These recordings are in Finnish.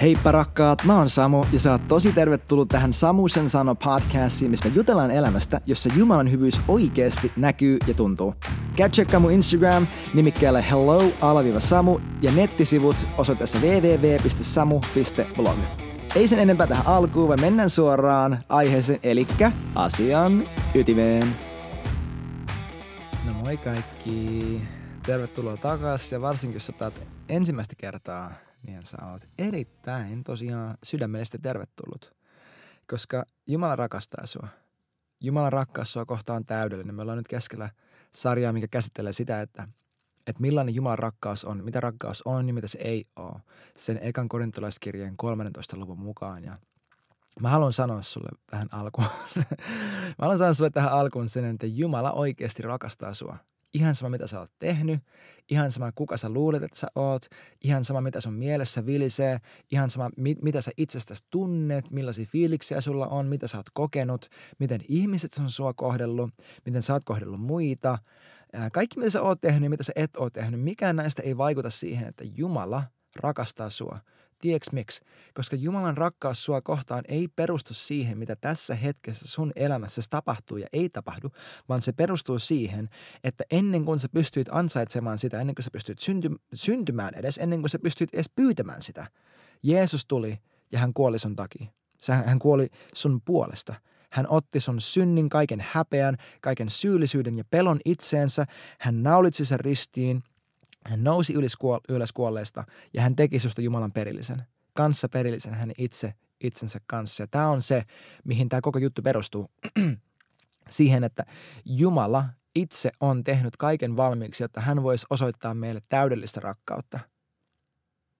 Heippa rakkaat, mä oon Samu ja sä oot tosi tervetullut tähän Samusen sano podcastiin, missä me jutellaan elämästä, jossa Jumalan hyvyys oikeasti näkyy ja tuntuu. Käy tsekkaa mun Instagram nimikkeellä hello-samu ja nettisivut osoitteessa www.samu.blog. Ei sen enempää tähän alkuun, vaan mennään suoraan aiheeseen, eli asian ytimeen. No moi kaikki. Tervetuloa takaisin ja varsinkin jos otat ensimmäistä kertaa niin sä oot erittäin tosiaan sydämellisesti tervetullut. Koska Jumala rakastaa sua. Jumalan rakkaus sua kohtaan täydellinen. Me ollaan nyt keskellä sarjaa, mikä käsittelee sitä, että, että millainen Jumalan rakkaus on, mitä rakkaus on ja mitä se ei ole. Sen ekan korintolaiskirjeen 13. luvun mukaan. Ja mä haluan sanoa sulle tähän alkuun. mä haluan sanoa sulle tähän alkuun sen, että Jumala oikeasti rakastaa sua – Ihan sama, mitä sä oot tehnyt, ihan sama, kuka sä luulet, että sä oot, ihan sama, mitä sun mielessä vilisee, ihan sama, mit, mitä sä itsestäsi tunnet, millaisia fiiliksiä sulla on, mitä sä oot kokenut, miten ihmiset on sua kohdellut, miten sä oot kohdellut muita. Kaikki, mitä sä oot tehnyt mitä sä et oo tehnyt, mikään näistä ei vaikuta siihen, että Jumala rakastaa sua – Tiedätkö miksi? Koska Jumalan rakkaus sua kohtaan ei perustu siihen, mitä tässä hetkessä sun elämässä tapahtuu ja ei tapahdu, vaan se perustuu siihen, että ennen kuin sä pystyt ansaitsemaan sitä, ennen kuin sä pystyt synty- syntymään edes, ennen kuin sä pystyt edes pyytämään sitä, Jeesus tuli ja hän kuoli sun takia. Hän kuoli sun puolesta. Hän otti sun synnin, kaiken häpeän, kaiken syyllisyyden ja pelon itseensä. Hän naulitsi sen ristiin – hän nousi ylös kuolleesta ja hän teki susta Jumalan perillisen. Kanssa perillisen hän itse itsensä kanssa. Ja tämä on se, mihin tämä koko juttu perustuu. Siihen, että Jumala itse on tehnyt kaiken valmiiksi, jotta hän voisi osoittaa meille täydellistä rakkautta.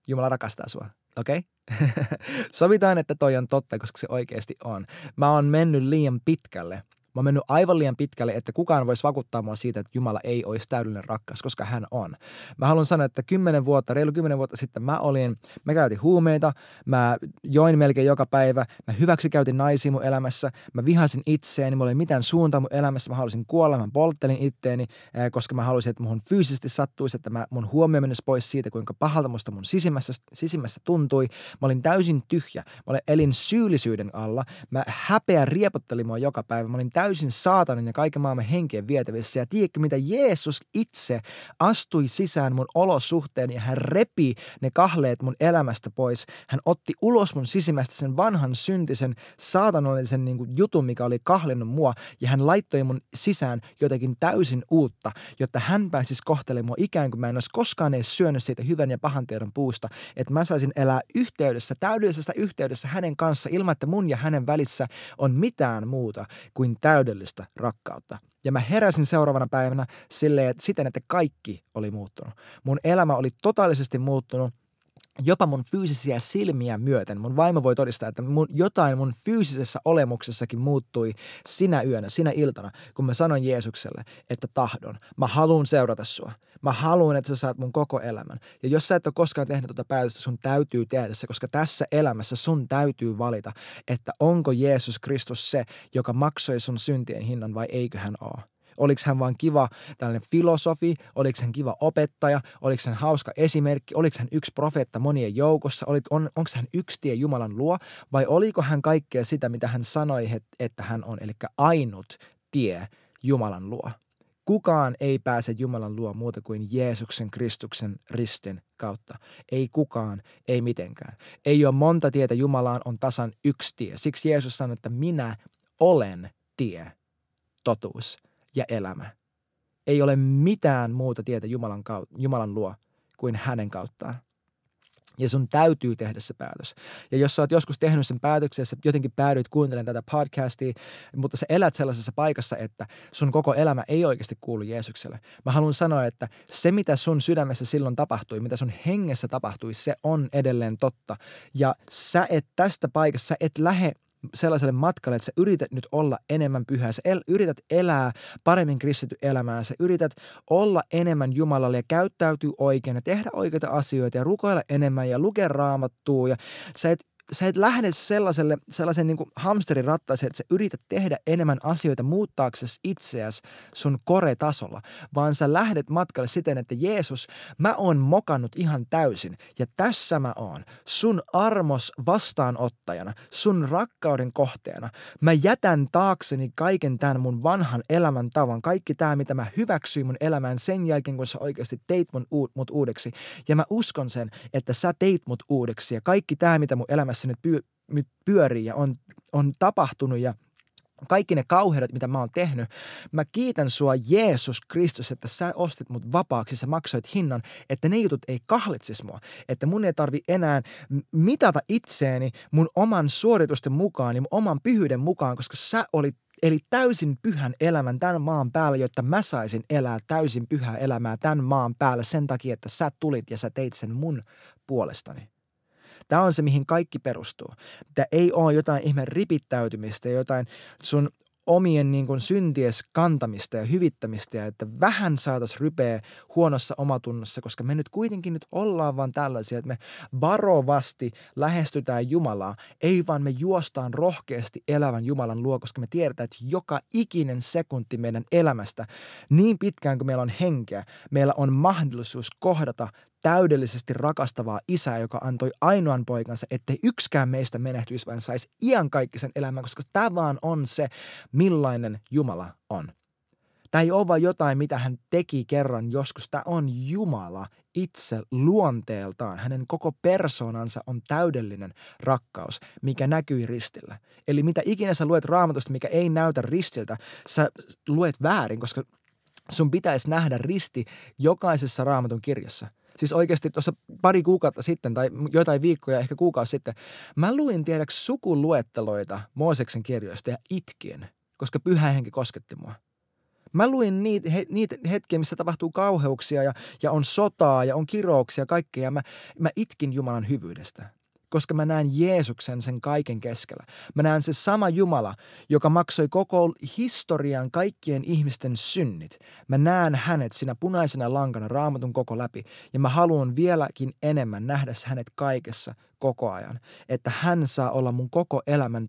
Jumala rakastaa sua, okei? Okay? Sovitaan, että toi on totta, koska se oikeasti on. Mä oon mennyt liian pitkälle Mä oon mennyt aivan liian pitkälle, että kukaan voisi vakuuttaa mua siitä, että Jumala ei olisi täydellinen rakkaus, koska hän on. Mä haluan sanoa, että kymmenen vuotta, reilu kymmenen vuotta sitten mä olin, mä käytin huumeita, mä join melkein joka päivä, mä hyväksikäytin naisia mun elämässä, mä vihasin itseäni, mulla ei mitään suuntaa mun elämässä, mä halusin kuolla, mä polttelin itteeni, koska mä halusin, että mun fyysisesti sattuisi, että mä, mun huomio menisi pois siitä, kuinka pahalta musta mun sisimmässä, sisimmässä tuntui. Mä olin täysin tyhjä, mä olin elin syyllisyyden alla, mä häpeä riepotteli mua joka päivä, mä olin täysin täysin saatanin ja kaiken maailman henkeen vietävissä. Ja tiedätkö, mitä Jeesus itse astui sisään mun olosuhteen ja hän repi ne kahleet mun elämästä pois. Hän otti ulos mun sisimmästä sen vanhan syntisen saatanallisen niin kuin jutun, mikä oli kahlinnut mua ja hän laittoi mun sisään jotakin täysin uutta, jotta hän pääsisi kohtelemaan mua ikään kuin mä en olisi koskaan edes syönyt siitä hyvän ja pahan tiedon puusta, että mä saisin elää yhteydessä, täydellisestä yhteydessä hänen kanssa ilman, että mun ja hänen välissä on mitään muuta kuin täydellistä täydellistä rakkautta. Ja mä heräsin seuraavana päivänä silleen, että siten, että kaikki oli muuttunut. Mun elämä oli totaalisesti muuttunut jopa mun fyysisiä silmiä myöten. Mun vaimo voi todistaa, että mun, jotain mun fyysisessä olemuksessakin muuttui sinä yönä, sinä iltana, kun mä sanoin Jeesukselle, että tahdon. Mä haluan seurata sua. Mä haluan, että sä saat mun koko elämän. Ja jos sä et ole koskaan tehnyt tuota päätöstä, sun täytyy tehdä se, koska tässä elämässä sun täytyy valita, että onko Jeesus Kristus se, joka maksoi sun syntien hinnan vai eikö hän ole. Oliko hän vain kiva tällainen filosofi, oliko hän kiva opettaja, oliko hän hauska esimerkki, oliko hän yksi profeetta monien joukossa, oliko, on, onko hän yksi tie Jumalan luo vai oliko hän kaikkea sitä, mitä hän sanoi, että hän on, eli ainut tie Jumalan luo. Kukaan ei pääse Jumalan luo muuta kuin Jeesuksen Kristuksen ristin kautta. Ei kukaan, ei mitenkään. Ei ole monta tietä Jumalaan, on tasan yksi tie. Siksi Jeesus sanoi, että minä olen tie, totuus ja elämä. Ei ole mitään muuta tietä Jumalan, kautta, Jumalan luo kuin hänen kauttaan. Ja sun täytyy tehdä se päätös. Ja jos sä oot joskus tehnyt sen päätöksen, sä jotenkin päädyit kuuntelemaan tätä podcastia, mutta sä elät sellaisessa paikassa, että sun koko elämä ei oikeasti kuulu Jeesukselle. Mä haluan sanoa, että se mitä sun sydämessä silloin tapahtui, mitä sun hengessä tapahtui, se on edelleen totta. Ja sä et tästä paikassa, sä et lähde sellaiselle matkalle, että sä yrität nyt olla enemmän pyhä, sä el, yrität elää paremmin kristitty elämää, sä yrität olla enemmän Jumalalle ja käyttäytyy oikein ja tehdä oikeita asioita ja rukoilla enemmän ja lukea raamattua ja sä et sä et lähde sellaiselle, sellaisen niin hamsterin että sä yrität tehdä enemmän asioita muuttaaksesi itseäsi sun kore-tasolla, vaan sä lähdet matkalle siten, että Jeesus, mä oon mokannut ihan täysin ja tässä mä oon, sun armos vastaanottajana, sun rakkauden kohteena. Mä jätän taakseni kaiken tämän mun vanhan elämän tavan, kaikki tämä, mitä mä hyväksyin mun elämään sen jälkeen, kun sä oikeasti teit mun, mut uudeksi. Ja mä uskon sen, että sä teit mut uudeksi ja kaikki tämä, mitä mun elämässä elämässä nyt, pyö, nyt pyörii ja on, on tapahtunut ja kaikki ne kauheudet, mitä mä oon tehnyt. Mä kiitän sua Jeesus Kristus, että sä ostit mut vapaaksi, sä maksoit hinnan, että ne jutut ei kahlitsis mua. Että mun ei tarvi enää mitata itseeni mun oman suoritusten mukaan ja mun oman pyhyyden mukaan, koska sä olit Eli täysin pyhän elämän tämän maan päällä, jotta mä saisin elää täysin pyhää elämää tämän maan päällä sen takia, että sä tulit ja sä teit sen mun puolestani. Tämä on se, mihin kaikki perustuu. Tämä ei ole jotain ihme ripittäytymistä, jotain sun omien niin kuin synties kantamista ja hyvittämistä ja että vähän saataisiin rypeä huonossa omatunnossa, koska me nyt kuitenkin nyt ollaan vaan tällaisia, että me varovasti lähestytään Jumalaa, ei vaan me juostaan rohkeasti elävän Jumalan luo, koska me tiedetään, että joka ikinen sekunti meidän elämästä, niin pitkään kuin meillä on henkeä, meillä on mahdollisuus kohdata täydellisesti rakastavaa isää, joka antoi ainoan poikansa, ettei yksikään meistä menehtyisi, vaan saisi iankaikkisen elämän, koska tämä vaan on se, millainen Jumala on. Tämä ei ole vain jotain, mitä hän teki kerran joskus. Tämä on Jumala itse luonteeltaan. Hänen koko persoonansa on täydellinen rakkaus, mikä näkyy ristillä. Eli mitä ikinä sä luet raamatusta, mikä ei näytä ristiltä, sä luet väärin, koska sun pitäisi nähdä risti jokaisessa raamatun kirjassa – Siis oikeasti tuossa pari kuukautta sitten tai jotain viikkoja, ehkä kuukausi sitten, mä luin tiedäks sukuluetteloita Mooseksen kirjoista ja itkin, koska pyhä henki kosketti mua. Mä luin niitä, he, niitä hetkiä, missä tapahtuu kauheuksia ja, ja on sotaa ja on kirouksia ja kaikkea. Ja mä, mä itkin Jumalan hyvyydestä koska mä näen Jeesuksen sen kaiken keskellä. Mä näen se sama Jumala, joka maksoi koko historian kaikkien ihmisten synnit. Mä näen hänet siinä punaisena lankana raamatun koko läpi ja mä haluan vieläkin enemmän nähdä hänet kaikessa koko ajan. Että hän saa olla mun koko elämän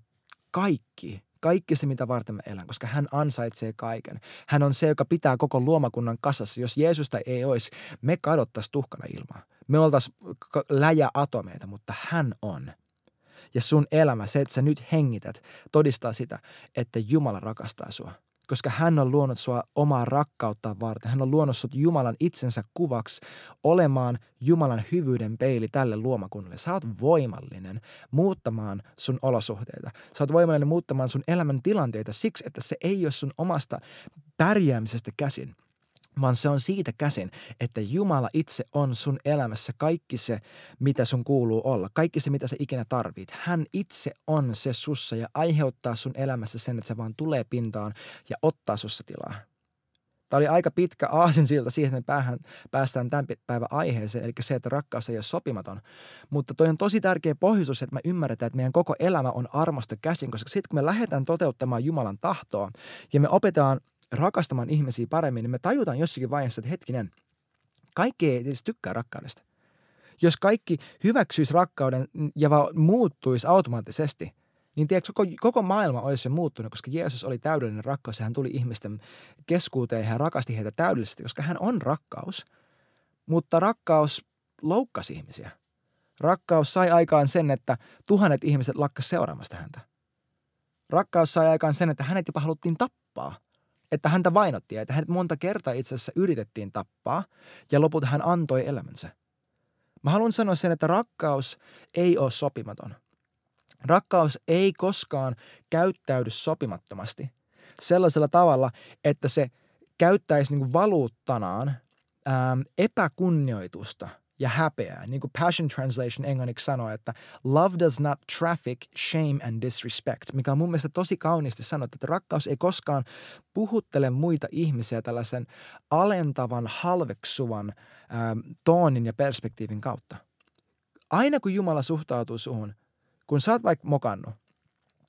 kaikki kaikki se, mitä varten mä elän, koska hän ansaitsee kaiken. Hän on se, joka pitää koko luomakunnan kasassa. Jos Jeesusta ei olisi, me kadottaisiin tuhkana ilmaa. Me oltaisiin läjä atomeita, mutta hän on. Ja sun elämä, se, että sä nyt hengität, todistaa sitä, että Jumala rakastaa sua – koska hän on luonut sua omaa rakkautta varten. Hän on luonut sut Jumalan itsensä kuvaksi olemaan Jumalan hyvyyden peili tälle luomakunnalle. Sä oot voimallinen muuttamaan sun olosuhteita. Sä oot voimallinen muuttamaan sun elämän tilanteita siksi, että se ei ole sun omasta pärjäämisestä käsin vaan se on siitä käsin, että Jumala itse on sun elämässä kaikki se, mitä sun kuuluu olla, kaikki se, mitä sä ikinä tarvit. Hän itse on se sussa ja aiheuttaa sun elämässä sen, että se vaan tulee pintaan ja ottaa sussa tilaa. Tämä oli aika pitkä siltä siihen, että me päähän, päästään tämän päivän aiheeseen, eli se, että rakkaus ei ole sopimaton. Mutta toi on tosi tärkeä pohjustus, että me ymmärretään, että meidän koko elämä on armosta käsin, koska sitten kun me lähdetään toteuttamaan Jumalan tahtoa ja me opetaan – rakastamaan ihmisiä paremmin, niin me tajutaan jossakin vaiheessa, että hetkinen, kaikki ei edes tykkää rakkaudesta. Jos kaikki hyväksyisi rakkauden ja vaan muuttuisi automaattisesti, niin tiedätkö, koko, koko maailma olisi jo muuttunut, koska Jeesus oli täydellinen rakkaus ja hän tuli ihmisten keskuuteen ja hän rakasti heitä täydellisesti, koska hän on rakkaus. Mutta rakkaus loukkasi ihmisiä. Rakkaus sai aikaan sen, että tuhannet ihmiset lakkas seuraamasta häntä. Rakkaus sai aikaan sen, että hänet jopa haluttiin tappaa että häntä vainottiin että hänet monta kertaa itse asiassa yritettiin tappaa ja lopulta hän antoi elämänsä. Mä haluan sanoa sen, että rakkaus ei ole sopimaton. Rakkaus ei koskaan käyttäydy sopimattomasti sellaisella tavalla, että se käyttäisi niin valuuttanaan ää, epäkunnioitusta – ja häpeää. Niin kuin Passion Translation englanniksi sanoo, että love does not traffic shame and disrespect, mikä on mun mielestä tosi kauniisti sanottu, että rakkaus ei koskaan puhuttele muita ihmisiä tällaisen alentavan, halveksuvan ää, toonin ja perspektiivin kautta. Aina kun Jumala suhtautuu suhun, kun sä oot vaikka mokannut,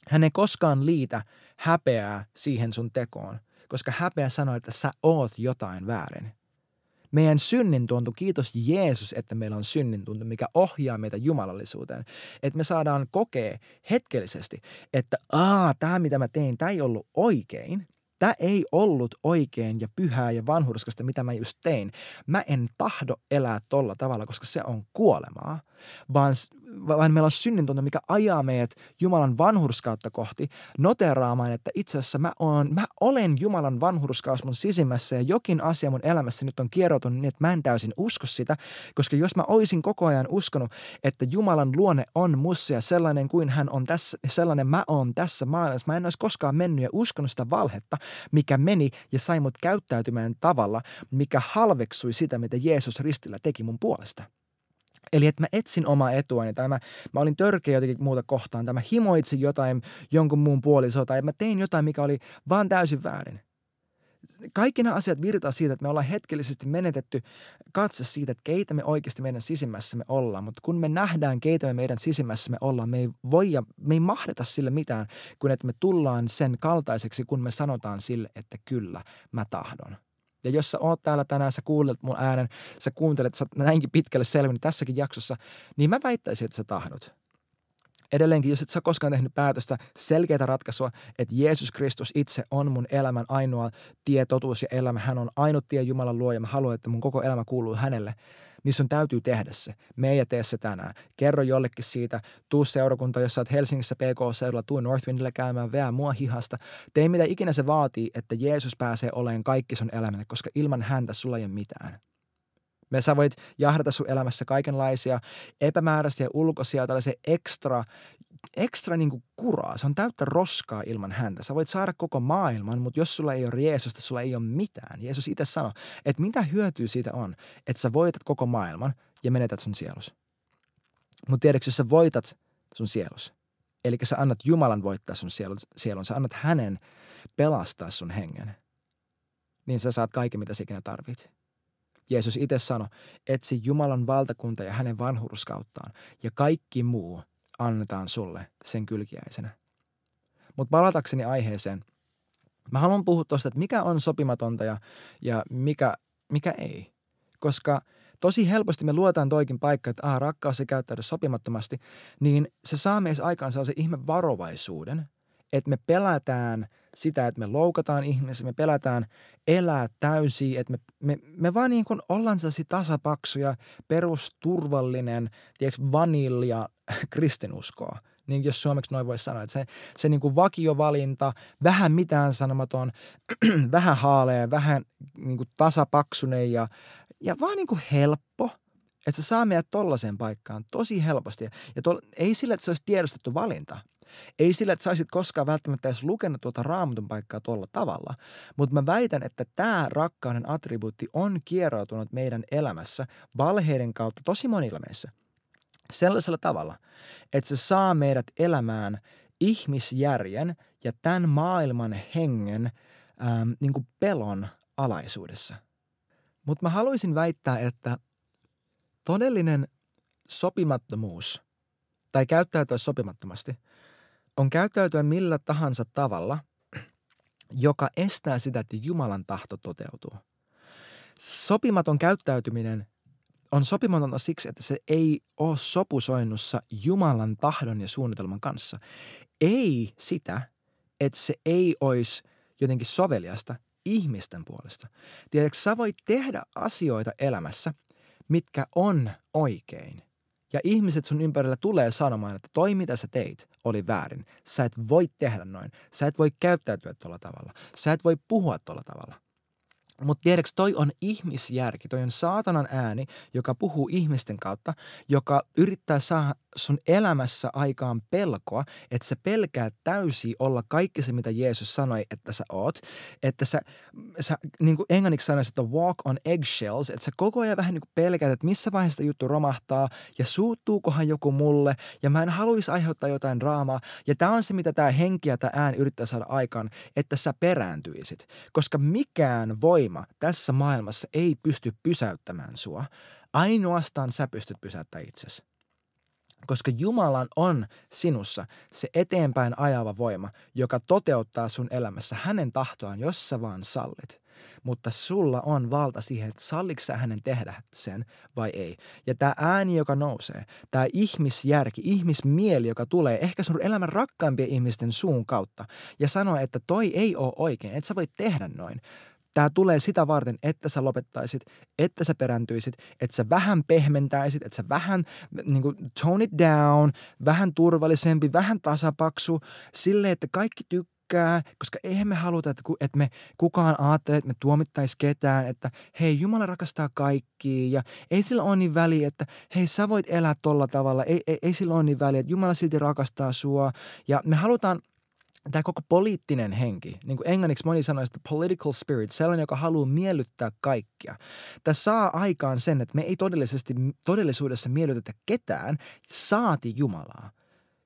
hän ei koskaan liitä häpeää siihen sun tekoon, koska häpeä sanoo, että sä oot jotain väärin – Meidän synnintuntu, kiitos Jeesus, että meillä on synnintuntu, mikä ohjaa meitä jumalallisuuteen. Että me saadaan kokea hetkellisesti, että aa, tämä mitä mä tein, tämä ei ollut oikein – Tämä ei ollut oikein ja pyhää ja vanhurskasta, mitä mä just tein. Mä en tahdo elää tolla tavalla, koska se on kuolemaa, vaan vaan meillä on synnintunto, mikä ajaa meidät Jumalan vanhurskautta kohti, noteraamaan, että itse asiassa mä, oon, mä olen Jumalan vanhurskaus mun sisimmässä ja jokin asia mun elämässä nyt on kierroutunut niin, että mä en täysin usko sitä, koska jos mä oisin koko ajan uskonut, että Jumalan luonne on mussa ja sellainen kuin hän on tässä, sellainen mä oon tässä maailmassa, mä en olisi koskaan mennyt ja uskonut sitä valhetta, mikä meni ja sai mut käyttäytymään tavalla, mikä halveksui sitä, mitä Jeesus ristillä teki mun puolesta. Eli että mä etsin omaa etuani tai mä, mä olin törkeä jotenkin muuta kohtaan tai mä himoitsin jotain jonkun muun puolisoa tai mä tein jotain, mikä oli vaan täysin väärin. Kaikki nämä asiat virtaa siitä, että me ollaan hetkellisesti menetetty katse siitä, että keitä me oikeasti meidän sisimmässämme ollaan. Mutta kun me nähdään, keitä me meidän sisimmässämme ollaan, me ei voi ja me ei mahdeta sille mitään, kun että me tullaan sen kaltaiseksi, kun me sanotaan sille, että kyllä, mä tahdon. Ja jos sä oot täällä tänään, sä kuulet mun äänen, sä kuuntelet, sä näinkin pitkälle selvinnyt tässäkin jaksossa, niin mä väittäisin, että sä tahdot. Edelleenkin, jos et sä koskaan tehnyt päätöstä, selkeää ratkaisua, että Jeesus Kristus itse on mun elämän ainoa tie, totuus ja elämä. Hän on ainut tie Jumalan luo ja mä haluan, että mun koko elämä kuuluu hänelle niin sun täytyy tehdä se. Me ei tee se tänään. Kerro jollekin siitä, tuu seurakunta, jos sä oot Helsingissä PK-seudulla, tuu Northwindille käymään, veä mua hihasta. Tee mitä ikinä se vaatii, että Jeesus pääsee olemaan kaikki sun elämälle, koska ilman häntä sulla ei ole mitään. Me sä voit jahdata sun elämässä kaikenlaisia epämääräisiä ulkoisia, tällaisia ekstra ekstra niin kuin kuraa. Se on täyttä roskaa ilman häntä. Sä voit saada koko maailman, mutta jos sulla ei ole Jeesusta, sulla ei ole mitään. Jeesus itse sanoi, että mitä hyötyä siitä on, että sä voitat koko maailman ja menetät sun sielus. Mutta tiedätkö, jos sä voitat sun sielus, eli sä annat Jumalan voittaa sun sielun, sielun sä annat hänen pelastaa sun hengen, niin sä saat kaiken, mitä sä ikinä tarvit. Jeesus itse sanoi, etsi Jumalan valtakunta ja hänen vanhurskauttaan, ja kaikki muu – annetaan sulle sen kylkiäisenä. Mutta palatakseni aiheeseen, mä haluan puhua tuosta, että mikä on sopimatonta ja, ja mikä, mikä ei. Koska tosi helposti me luotaan toikin paikka, että ah, rakkaus ei käyttäydy sopimattomasti, niin se saa meissä aikaan sellaisen ihme varovaisuuden, että me pelätään sitä, että me loukataan ihmisiä, me pelätään elää täysin, että me, me, me vaan niin kuin ollaan sellaisia tasapaksuja, perusturvallinen, tiedätkö, vanilja kristinuskoa. Niin jos suomeksi noin voisi sanoa, että se, se niin kuin vakiovalinta, vähän mitään sanomaton, vähän haalea, vähän niin kuin tasapaksunen ja, ja vaan niin kuin helppo – että se saa meidät tollaiseen paikkaan tosi helposti. Ja tol, ei sillä, että se olisi tiedostettu valinta, ei sillä, että saisit koskaan välttämättä edes lukenut tuota raamatun paikkaa tuolla tavalla, mutta mä väitän, että tämä rakkauden attribuutti on kieroutunut meidän elämässä valheiden kautta tosi monilla meissä. Sellaisella tavalla, että se saa meidät elämään ihmisjärjen ja tämän maailman hengen ähm, niin kuin pelon alaisuudessa. Mutta mä haluaisin väittää, että todellinen sopimattomuus tai käyttäytyä sopimattomasti – on käyttäytyä millä tahansa tavalla, joka estää sitä, että Jumalan tahto toteutuu. Sopimaton käyttäytyminen on sopimatonta siksi, että se ei ole sopusoinnussa Jumalan tahdon ja suunnitelman kanssa. Ei sitä, että se ei olisi jotenkin soveliasta ihmisten puolesta. Tiedätkö, sä voit tehdä asioita elämässä, mitkä on oikein. Ja ihmiset sun ympärillä tulee sanomaan, että toi mitä sä teit oli väärin. Sä et voi tehdä noin. Sä et voi käyttäytyä tuolla tavalla. Sä et voi puhua tuolla tavalla. Mutta tiedätkö, toi on ihmisjärki, toi on saatanan ääni, joka puhuu ihmisten kautta, joka yrittää saada sun elämässä aikaan pelkoa, että sä pelkää täysin olla kaikki se, mitä Jeesus sanoi, että sä oot. Että sä, sä niin kuin englanniksi sanoisi, että walk on eggshells, että sä koko ajan vähän niin kuin pelkäät, että missä vaiheessa juttu romahtaa ja suuttuukohan joku mulle ja mä en haluaisi aiheuttaa jotain draamaa. Ja tämä on se, mitä tämä henki ja tämä ääni yrittää saada aikaan, että sä perääntyisit. Koska mikään voima tässä maailmassa ei pysty pysäyttämään sua. Ainoastaan sä pystyt pysäyttämään itsesi koska Jumalan on sinussa se eteenpäin ajava voima, joka toteuttaa sun elämässä hänen tahtoaan, jos sä vaan sallit. mutta sulla on valta siihen, että salliko sä hänen tehdä sen vai ei. Ja tämä ääni, joka nousee, tämä ihmisjärki, ihmismieli, joka tulee ehkä sun elämän rakkaimpien ihmisten suun kautta ja sanoo, että toi ei ole oikein, että sä voit tehdä noin. Tämä tulee sitä varten, että sä lopettaisit, että sä perääntyisit, että sä vähän pehmentäisit, että sä vähän niin kuin, tone it down, vähän turvallisempi, vähän tasapaksu, sille, että kaikki tykkää, koska eihän me haluta, että, että me kukaan ajattelee, että me tuomittaisi ketään, että hei, Jumala rakastaa kaikkia ja ei sillä ole niin väliä, että hei, sä voit elää tolla tavalla, ei, ei, ei sillä ole niin väliä, että Jumala silti rakastaa sua ja me halutaan – tämä koko poliittinen henki, niin kuin englanniksi moni sanoo, että political spirit, sellainen, joka haluaa miellyttää kaikkia. Tämä saa aikaan sen, että me ei todellisesti, todellisuudessa miellytetä ketään, saati Jumalaa.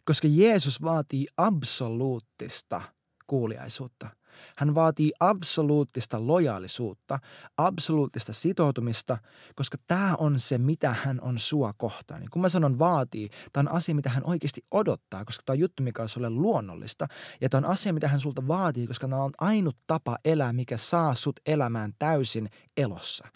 Koska Jeesus vaatii absoluuttista kuuliaisuutta – hän vaatii absoluuttista lojaalisuutta, absoluuttista sitoutumista, koska tämä on se, mitä hän on sua kohtaan. Niin kun mä sanon vaatii, tämä on asia, mitä hän oikeasti odottaa, koska tämä on juttu, mikä on sulle luonnollista. Ja tämä on asia, mitä hän sulta vaatii, koska tämä on ainut tapa elää, mikä saa sut elämään täysin elossa.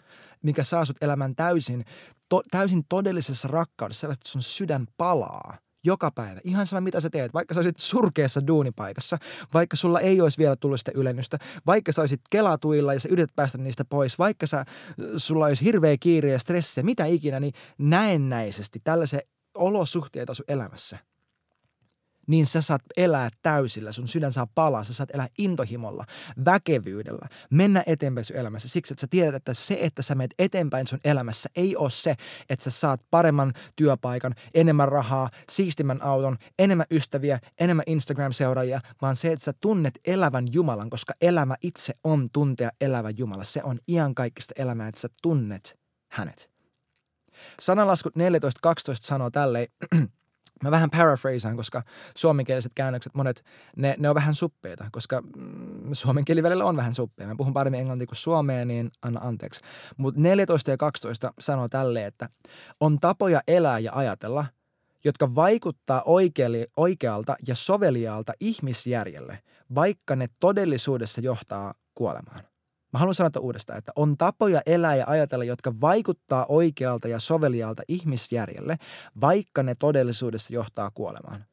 Mikä saa sut elämään täysin, to, täysin todellisessa rakkaudessa, sellaista, että sun sydän palaa – joka päivä. Ihan sama, mitä sä teet. Vaikka sä olisit surkeassa duunipaikassa, vaikka sulla ei olisi vielä tullut sitä ylennystä, vaikka sä olisit kelatuilla ja sä yrität päästä niistä pois, vaikka sä, sulla olisi hirveä kiire ja stressiä, mitä ikinä, niin näennäisesti tällaisia olosuhteita sun elämässä – niin sä saat elää täysillä, sun sydän saa palaa, sä saat elää intohimolla, väkevyydellä, mennä eteenpäin sun elämässä. Siksi, että sä tiedät, että se, että sä menet eteenpäin sun elämässä, ei ole se, että sä saat paremman työpaikan, enemmän rahaa, siistimän auton, enemmän ystäviä, enemmän Instagram-seuraajia, vaan se, että sä tunnet elävän Jumalan, koska elämä itse on tuntea elävä Jumala. Se on iankaikkista elämää, että sä tunnet hänet. Sananlaskut 14.12 sanoo tälleen, Mä vähän paraphrasaan, koska suomenkieliset käännökset, monet, ne, ne on vähän suppeita, koska mm, suomen kieli välillä on vähän suppea. Mä puhun paremmin englantia kuin suomea, niin anna anteeksi. Mutta 14 ja 12 sanoo tälle, että on tapoja elää ja ajatella, jotka vaikuttaa oikealle, oikealta ja soveliaalta ihmisjärjelle, vaikka ne todellisuudessa johtaa kuolemaan. Mä haluan sanoa uudestaan, että on tapoja elää ja ajatella, jotka vaikuttaa oikealta ja sovelialta ihmisjärjelle, vaikka ne todellisuudessa johtaa kuolemaan.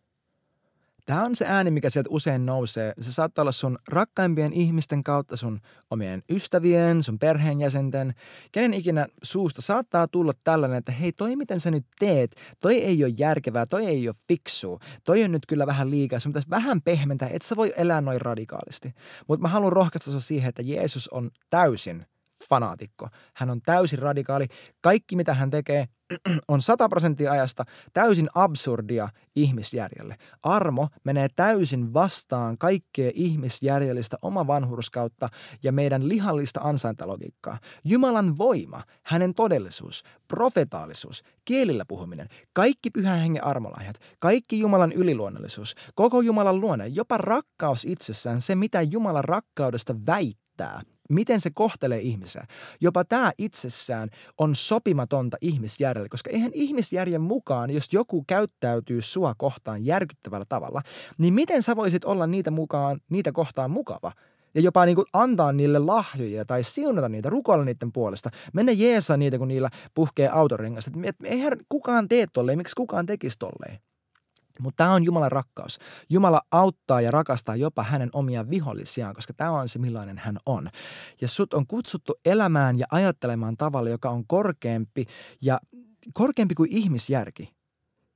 Tämä on se ääni, mikä sieltä usein nousee. Se saattaa olla sun rakkaimpien ihmisten kautta, sun omien ystävien, sun perheenjäsenten, kenen ikinä suusta saattaa tulla tällainen, että hei, toi miten sä nyt teet, toi ei ole järkevää, toi ei ole fiksu, toi on nyt kyllä vähän liikaa, sun pitäisi vähän pehmentää, et sä voi elää noin radikaalisti. Mutta mä haluan rohkaista sinua siihen, että Jeesus on täysin fanaatikko. Hän on täysin radikaali. Kaikki, mitä hän tekee, on 100 prosenttia ajasta täysin absurdia ihmisjärjelle. Armo menee täysin vastaan kaikkea ihmisjärjellistä oma vanhurskautta ja meidän lihallista ansaintalogiikkaa. Jumalan voima, hänen todellisuus, profetaalisuus, kielillä puhuminen, kaikki pyhän hengen armolahjat, kaikki Jumalan yliluonnollisuus, koko Jumalan luonne, jopa rakkaus itsessään, se mitä Jumalan rakkaudesta väittää – miten se kohtelee ihmisiä. Jopa tämä itsessään on sopimatonta ihmisjärjelle, koska eihän ihmisjärjen mukaan, jos joku käyttäytyy sua kohtaan järkyttävällä tavalla, niin miten sä voisit olla niitä mukaan, niitä kohtaan mukava? ja jopa niin kuin antaa niille lahjoja tai siunata niitä, rukoilla niiden puolesta. Mennä jeesaa niitä, kun niillä puhkee autorengasta. Eihän kukaan tee tolleen, miksi kukaan tekisi tolleen? Mutta tämä on Jumalan rakkaus. Jumala auttaa ja rakastaa jopa hänen omia vihollisiaan, koska tämä on se, millainen hän on. Ja sut on kutsuttu elämään ja ajattelemaan tavalla, joka on korkeampi ja korkeampi kuin ihmisjärki.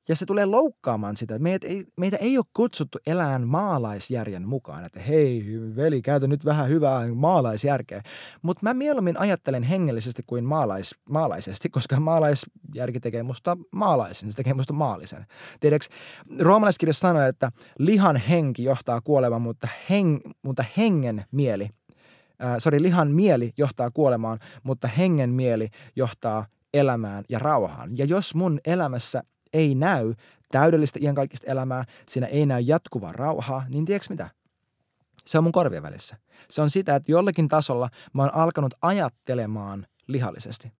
Ja se tulee loukkaamaan sitä. Meitä ei, meitä ei ole kutsuttu elään maalaisjärjen mukaan, että hei veli, käytä nyt vähän hyvää maalaisjärkeä. Mutta mä mieluummin ajattelen hengellisesti kuin maalais, maalaisesti, koska maalaisjärki tekee musta maalaisen, se tekee musta maallisen. Tiedätkö, roomalaiskirja sanoo, että lihan henki johtaa kuolemaan, mutta, heng, mutta hengen mieli, äh, sorry, lihan mieli johtaa kuolemaan, mutta hengen mieli johtaa elämään ja rauhaan. Ja jos mun elämässä ei näy täydellistä iankaikkista elämää, siinä ei näy jatkuvaa rauhaa, niin tiedätkö mitä? Se on mun korvien välissä. Se on sitä, että jollakin tasolla mä oon alkanut ajattelemaan lihallisesti.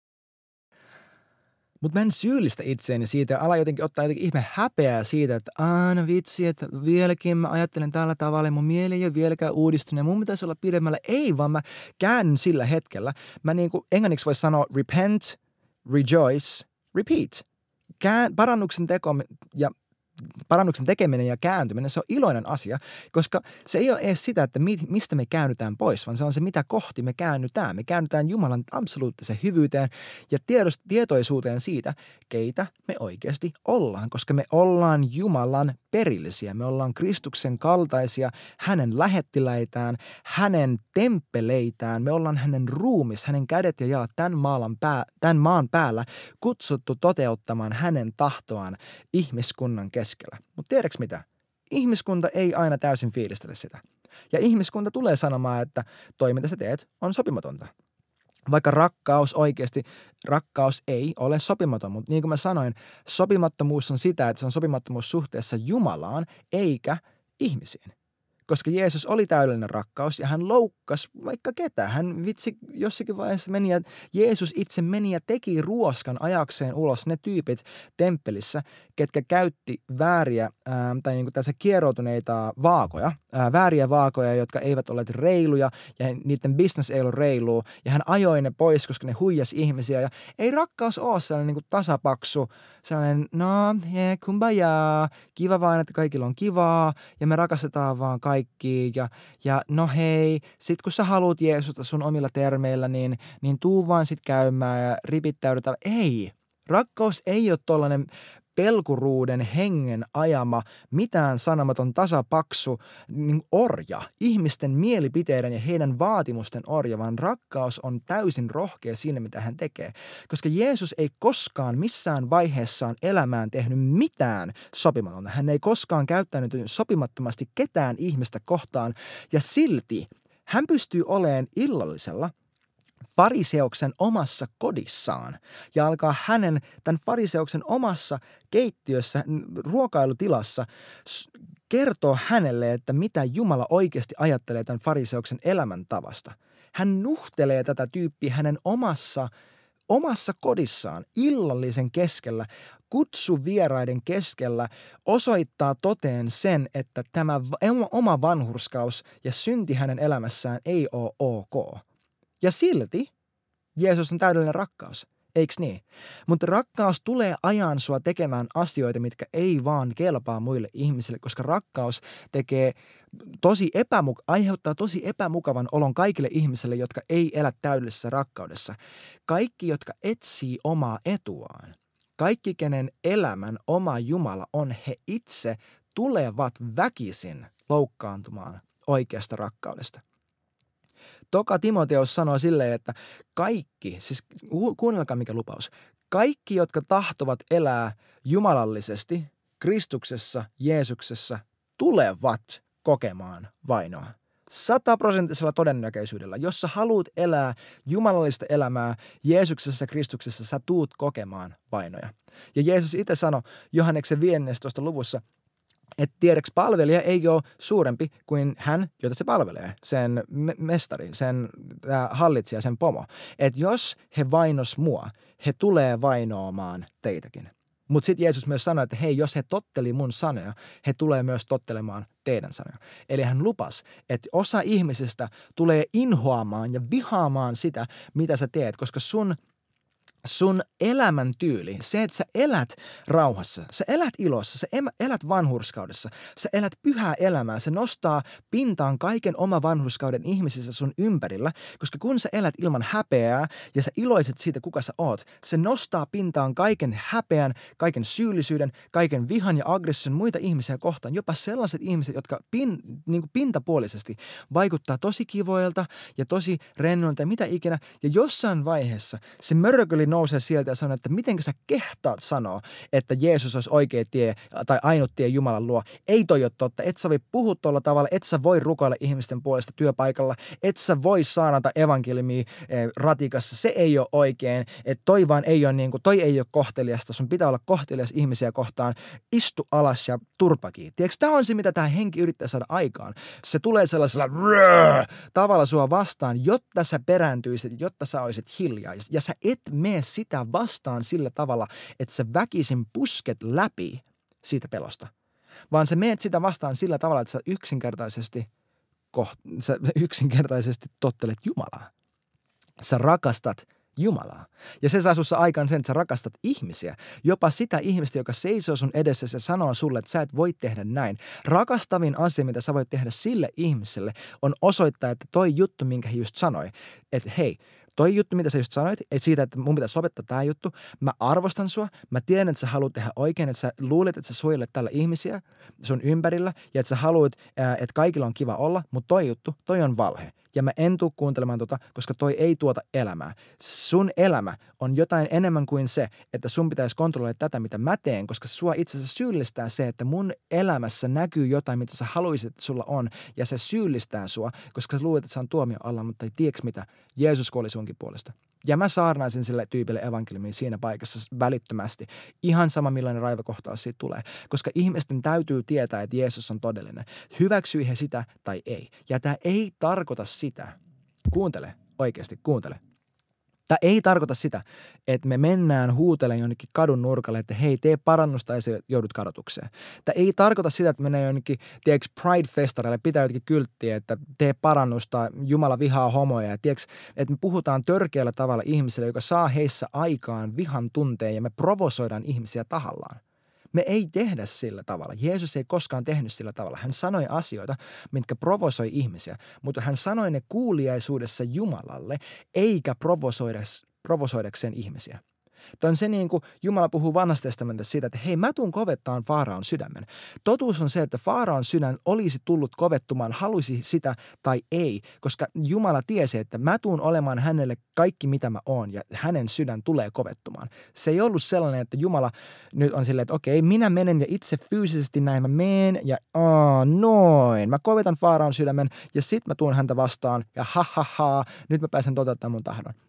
Mutta mä en syyllistä itseäni siitä ja ala jotenkin ottaa jotenkin ihme häpeää siitä, että aina vitsi, että vieläkin mä ajattelen tällä tavalla mun mieli ei ole vieläkään uudistunut ja mun pitäisi olla pidemmällä. Ei, vaan mä käännyn sillä hetkellä. Mä niin kuin englanniksi voisi sanoa repent, rejoice, repeat. Parannuksen teko ja parannuksen tekeminen ja kääntyminen, se on iloinen asia, koska se ei ole edes sitä, että mistä me käännytään pois, vaan se on se, mitä kohti me käännytään. Me käännytään Jumalan absoluuttiseen hyvyyteen ja tiedost, tietoisuuteen siitä, keitä me oikeasti ollaan, koska me ollaan Jumalan perillisiä. Me ollaan Kristuksen kaltaisia, hänen lähettiläitään, hänen temppeleitään. Me ollaan hänen ruumis, hänen kädet ja jalat tämän, maalan pää, tämän maan päällä kutsuttu toteuttamaan hänen tahtoaan ihmiskunnan keskellä. Mutta tiedätkö mitä? Ihmiskunta ei aina täysin fiilistele sitä. Ja ihmiskunta tulee sanomaan, että toi mitä sä teet on sopimatonta vaikka rakkaus oikeasti, rakkaus ei ole sopimaton, mutta niin kuin mä sanoin, sopimattomuus on sitä, että se on sopimattomuus suhteessa Jumalaan eikä ihmisiin koska Jeesus oli täydellinen rakkaus ja hän loukkasi vaikka ketä. Hän vitsi jossakin vaiheessa meni ja Jeesus itse meni ja teki ruoskan ajakseen ulos ne tyypit temppelissä, ketkä käytti vääriä ää, tai niin kuin kieroutuneita vaakoja, ää, vääriä vaakoja, jotka eivät olleet reiluja ja niiden business ei ollut reilua ja hän ajoi ne pois, koska ne huijas ihmisiä ja ei rakkaus ole sellainen niin kuin tasapaksu, sellainen no, yeah, kumbaya, kiva vaan, että kaikilla on kivaa ja me rakastetaan vaan kaikki kaikki ja, ja no hei, sit kun sä haluat Jeesusta sun omilla termeillä, niin, niin tuu vaan sit käymään ja ripittäydytä. Ei, rakkaus ei ole tollainen pelkuruuden hengen ajama, mitään sanomaton tasapaksu niin orja, ihmisten mielipiteiden ja heidän vaatimusten orja, vaan rakkaus on täysin rohkea siinä, mitä hän tekee. Koska Jeesus ei koskaan missään vaiheessaan elämään tehnyt mitään sopimatonta. Hän ei koskaan käyttänyt sopimattomasti ketään ihmistä kohtaan ja silti hän pystyy olemaan illallisella – fariseuksen omassa kodissaan ja alkaa hänen tämän fariseuksen omassa keittiössä, ruokailutilassa kertoa hänelle, että mitä Jumala oikeasti ajattelee tämän fariseuksen elämäntavasta. Hän nuhtelee tätä tyyppiä hänen omassa, omassa kodissaan illallisen keskellä, kutsu vieraiden keskellä osoittaa toteen sen, että tämä oma vanhurskaus ja synti hänen elämässään ei ole ok. Ja silti Jeesus on täydellinen rakkaus, eiks niin? Mutta rakkaus tulee ajan sua tekemään asioita, mitkä ei vaan kelpaa muille ihmisille, koska rakkaus tekee tosi epämuk- aiheuttaa tosi epämukavan olon kaikille ihmisille, jotka ei elä täydellisessä rakkaudessa. Kaikki, jotka etsii omaa etuaan, kaikki, kenen elämän oma Jumala on, he itse tulevat väkisin loukkaantumaan oikeasta rakkaudesta. Toka Timoteos sanoo silleen, että kaikki, siis kuunnelkaa mikä lupaus, kaikki, jotka tahtovat elää jumalallisesti Kristuksessa, Jeesuksessa, tulevat kokemaan vainoa. Sataprosenttisella todennäköisyydellä, jos sä haluat elää jumalallista elämää Jeesuksessa Kristuksessa, sä tuut kokemaan vainoja. Ja Jeesus itse sanoi Johanneksen 15. luvussa, että tiedäks palvelija ei ole suurempi kuin hän, jota se palvelee, sen me- mestari, sen äh, hallitsija, sen pomo. Että jos he vainos mua, he tulee vainoamaan teitäkin. Mutta sitten Jeesus myös sanoi, että hei, jos he totteli mun sanoja, he tulee myös tottelemaan teidän sanoja. Eli hän lupas, että osa ihmisistä tulee inhoamaan ja vihaamaan sitä, mitä sä teet, koska sun sun elämäntyyli, se, että sä elät rauhassa, sä elät ilossa, sä elät vanhurskaudessa, sä elät pyhää elämää, se nostaa pintaan kaiken oma vanhurskauden ihmisissä sun ympärillä, koska kun sä elät ilman häpeää ja sä iloiset siitä, kuka sä oot, se nostaa pintaan kaiken häpeän, kaiken syyllisyyden, kaiken vihan ja aggression muita ihmisiä kohtaan, jopa sellaiset ihmiset, jotka pin, niin kuin pintapuolisesti vaikuttaa tosi kivoilta ja tosi rennoilta ja mitä ikinä, ja jossain vaiheessa se mörköli nousee sieltä ja sanoo, että miten sä kehtaat sanoa, että Jeesus olisi oikea tie tai ainut tie Jumalan luo. Ei toi ole totta. Et sä voi puhua tuolla tavalla, et sä voi rukoilla ihmisten puolesta työpaikalla, et sä voi saanata evankeliumia eh, ratikassa. Se ei ole oikein, että toi vaan ei ole niin kuin, toi ei ole kohteliasta. Sun pitää olla kohtelias ihmisiä kohtaan. Istu alas ja turpaki. Tiedätkö, tämä on se, mitä tämä henki yrittää saada aikaan. Se tulee sellaisella tavalla sua vastaan, jotta sä perääntyisit, jotta sä olisit hiljaa. Ja sä et mene sitä vastaan sillä tavalla, että sä väkisin pusket läpi siitä pelosta. Vaan sä meet sitä vastaan sillä tavalla, että sä yksinkertaisesti, koht, sä yksinkertaisesti tottelet Jumalaa. Sä rakastat Jumalaa. Ja se saa sussa aikaan sen, että sä rakastat ihmisiä. Jopa sitä ihmistä, joka seisoo sun edessä ja sanoo sulle, että sä et voi tehdä näin. Rakastavin asia, mitä sä voit tehdä sille ihmiselle, on osoittaa, että toi juttu, minkä hän just sanoi, että hei, toi juttu, mitä sä just sanoit, että siitä, että mun pitäisi lopettaa tämä juttu, mä arvostan sua, mä tiedän, että sä haluat tehdä oikein, että sä luulet, että sä suojelet tällä ihmisiä sun ympärillä ja että sä haluat, että kaikilla on kiva olla, mutta toi juttu, toi on valhe ja mä en tule kuuntelemaan tota, koska toi ei tuota elämää. Sun elämä on jotain enemmän kuin se, että sun pitäisi kontrolloida tätä, mitä mä teen, koska sua itse asiassa syyllistää se, että mun elämässä näkyy jotain, mitä sä haluaisit, että sulla on, ja se syyllistää sua, koska sä luulet, että sä on tuomio alla, mutta ei tiedätkö mitä, Jeesus kuoli sunkin puolesta. Ja mä saarnaisin sille tyypille evankeliumiin siinä paikassa välittömästi. Ihan sama millainen raivokohtaus siitä tulee. Koska ihmisten täytyy tietää, että Jeesus on todellinen. Hyväksyi he sitä tai ei. Ja tämä ei tarkoita sitä. Kuuntele, oikeasti kuuntele. Tämä ei tarkoita sitä, että me mennään huutelemaan jonnekin kadun nurkalle, että hei, tee parannusta ja se joudut kadotukseen. Tämä ei tarkoita sitä, että mennään jonnekin, tiedätkö, Pride-festareille, pitää jotenkin kylttiä, että tee parannusta, Jumala vihaa homoja. Ja tiedätkö, että me puhutaan törkeällä tavalla ihmiselle, joka saa heissä aikaan vihan tunteen ja me provosoidaan ihmisiä tahallaan. Me ei tehdä sillä tavalla. Jeesus ei koskaan tehnyt sillä tavalla. Hän sanoi asioita, mitkä provosoi ihmisiä, mutta hän sanoi ne kuuliaisuudessa Jumalalle, eikä provosoidakseen ihmisiä. Tämä on se niin kuin Jumala puhuu vanhasta testamentissa siitä, että hei mä tuun kovettaan Faaraon sydämen. Totuus on se, että Faaraon sydän olisi tullut kovettumaan, halusi sitä tai ei, koska Jumala tiesi, että mä tuun olemaan hänelle kaikki mitä mä oon ja hänen sydän tulee kovettumaan. Se ei ollut sellainen, että Jumala nyt on silleen, että okei, minä menen ja itse fyysisesti näin mä menen ja aa, noin. Mä kovetan Faaraon sydämen ja sit mä tuun häntä vastaan ja ha ha ha, nyt mä pääsen toteuttamaan mun tahdon.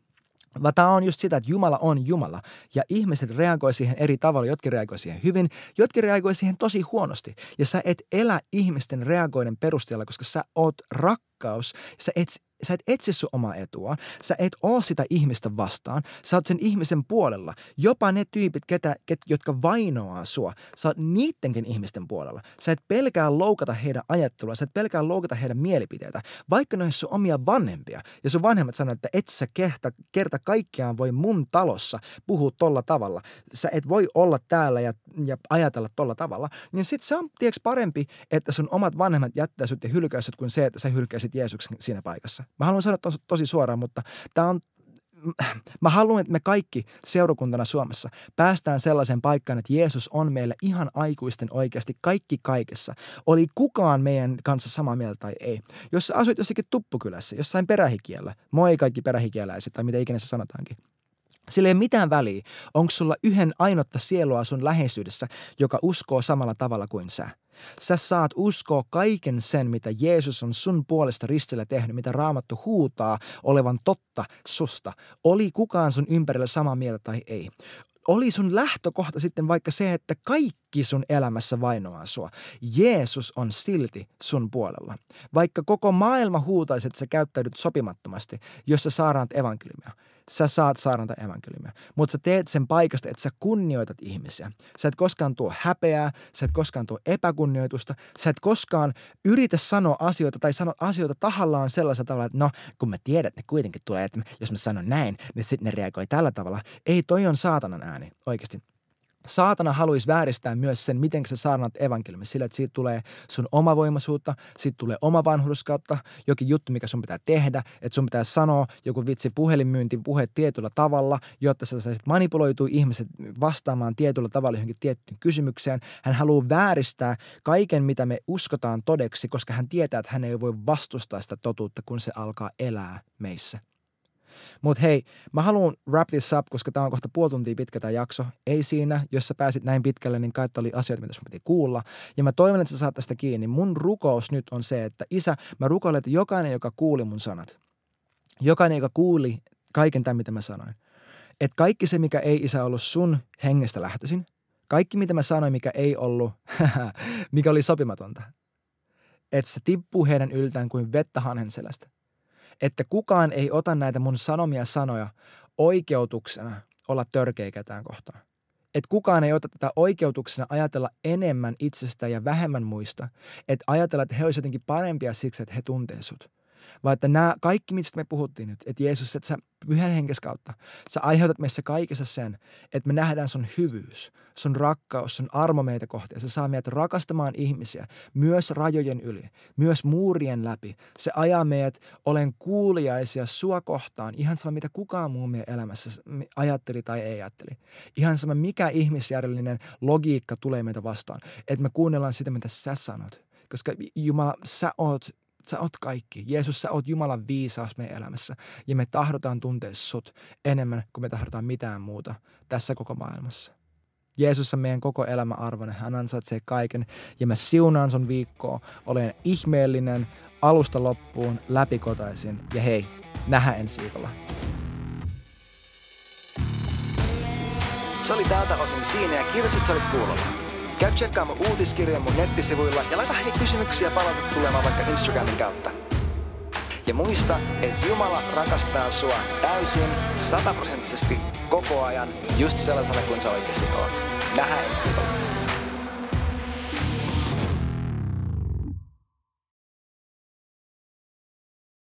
Vaan tämä on just sitä, että Jumala on Jumala. Ja ihmiset reagoi siihen eri tavalla. Jotkin reagoi siihen hyvin, jotkin reagoi siihen tosi huonosti. Ja sä et elä ihmisten reagoiden perusteella, koska sä oot rakkaus. Sä et sä et etsi sun omaa etua, sä et oo sitä ihmistä vastaan, sä oot sen ihmisen puolella. Jopa ne tyypit, ketä, ket, jotka vainoaa sua, sä oot niittenkin ihmisten puolella. Sä et pelkää loukata heidän ajattelua, sä et pelkää loukata heidän mielipiteitä, vaikka ne sun omia vanhempia. Ja sun vanhemmat sanoo, että et sä kerta, kerta kaikkiaan voi mun talossa puhua tolla tavalla. Sä et voi olla täällä ja, ja ajatella tolla tavalla. Niin sit se on, tiedätkö, parempi, että sun omat vanhemmat jättää sut ja hylkäisit kuin se, että sä hylkäisit Jeesuksen siinä paikassa. Mä haluan sanoa tos, tosi suoraan, mutta tämä on Mä haluan, että me kaikki seurakuntana Suomessa päästään sellaiseen paikkaan, että Jeesus on meille ihan aikuisten oikeasti kaikki kaikessa. Oli kukaan meidän kanssa samaa mieltä tai ei. Jos sä asuit jossakin tuppukylässä, jossain perähikiellä, moi kaikki perähikieläiset tai mitä ikinä se sanotaankin. Sillä ei ole mitään väliä, onko sulla yhden ainotta sielua sun läheisyydessä, joka uskoo samalla tavalla kuin sä. Sä saat uskoa kaiken sen, mitä Jeesus on sun puolesta ristillä tehnyt, mitä Raamattu huutaa olevan totta susta. Oli kukaan sun ympärillä samaa mieltä tai ei oli sun lähtökohta sitten vaikka se, että kaikki sun elämässä vainoaa sua. Jeesus on silti sun puolella. Vaikka koko maailma huutaisi, että sä käyttäydyt sopimattomasti, jos sä saaraat evankeliumia sä saat saarnata evankeliumia. Mutta sä teet sen paikasta, että sä kunnioitat ihmisiä. Sä et koskaan tuo häpeää, sä et koskaan tuo epäkunnioitusta, sä et koskaan yritä sanoa asioita tai sanoa asioita tahallaan sellaisella tavalla, että no, kun mä tiedän, että ne kuitenkin tulee, että jos mä sanon näin, niin sitten ne reagoi tällä tavalla. Ei, toi on saatanan ääni, oikeasti. Saatana haluaisi vääristää myös sen, miten sä saarnat evankeliumi, sillä että siitä tulee sun oma voimaisuutta, siitä tulee oma vanhurskautta, jokin juttu, mikä sun pitää tehdä, että sun pitää sanoa joku vitsi puhelinmyynti puhe tietyllä tavalla, jotta sä saisit manipuloitua ihmiset vastaamaan tietyllä tavalla johonkin tiettyyn kysymykseen. Hän haluaa vääristää kaiken, mitä me uskotaan todeksi, koska hän tietää, että hän ei voi vastustaa sitä totuutta, kun se alkaa elää meissä. Mutta hei, mä haluan wrap this up, koska tämä on kohta puoli tuntia pitkä tämä jakso. Ei siinä, jos sä pääsit näin pitkälle, niin kai oli asioita, mitä sun piti kuulla. Ja mä toivon, että sä saat tästä kiinni. Mun rukous nyt on se, että isä, mä rukoilen, että jokainen, joka kuuli mun sanat, jokainen, joka kuuli kaiken tämän, mitä mä sanoin, että kaikki se, mikä ei isä ollut sun hengestä lähtöisin, kaikki mitä mä sanoin, mikä ei ollut, mikä oli sopimatonta, että se tippuu heidän yltään kuin vettä hanhen selästä että kukaan ei ota näitä mun sanomia sanoja oikeutuksena, olla törkeä ketään kohtaan. Että kukaan ei ota tätä oikeutuksena ajatella enemmän itsestä ja vähemmän muista. Että ajatella, että he olisivat jotenkin parempia siksi, että he tuntee sut. Vaan että nämä kaikki, mistä me puhuttiin nyt, että Jeesus, että sä pyhän henkes kautta, sä aiheutat meissä kaikessa sen, että me nähdään sun hyvyys, sun rakkaus, sun armo meitä kohti. Ja se saa meidät rakastamaan ihmisiä, myös rajojen yli, myös muurien läpi. Se ajaa meidät olen kuuliaisia sua kohtaan, ihan sama mitä kukaan muu meidän elämässä ajatteli tai ei ajatteli. Ihan sama mikä ihmisjärjellinen logiikka tulee meitä vastaan, että me kuunnellaan sitä, mitä sä sanot. Koska Jumala, sä oot Sä oot kaikki. Jeesus, sä oot Jumalan viisaus meidän elämässä. Ja me tahdotaan tuntea sut enemmän kuin me tahdotaan mitään muuta tässä koko maailmassa. Jeesus on meidän koko elämä arvoinen. Hän ansaitsee kaiken. Ja mä siunaan sun viikkoa. Olen ihmeellinen alusta loppuun läpikotaisin. Ja hei, nähdään ensi viikolla. Se oli tältä osin siinä ja kiitos, että sä olit kuulolla. Käy tsekkaamaan uutiskirjan mun nettisivuilla ja laita hei kysymyksiä palautetta tulemaan vaikka Instagramin kautta. Ja muista, että Jumala rakastaa sua täysin, sataprosenttisesti, koko ajan, just sellaisena kuin sä oikeasti oot. Nähdään ensi viikolla.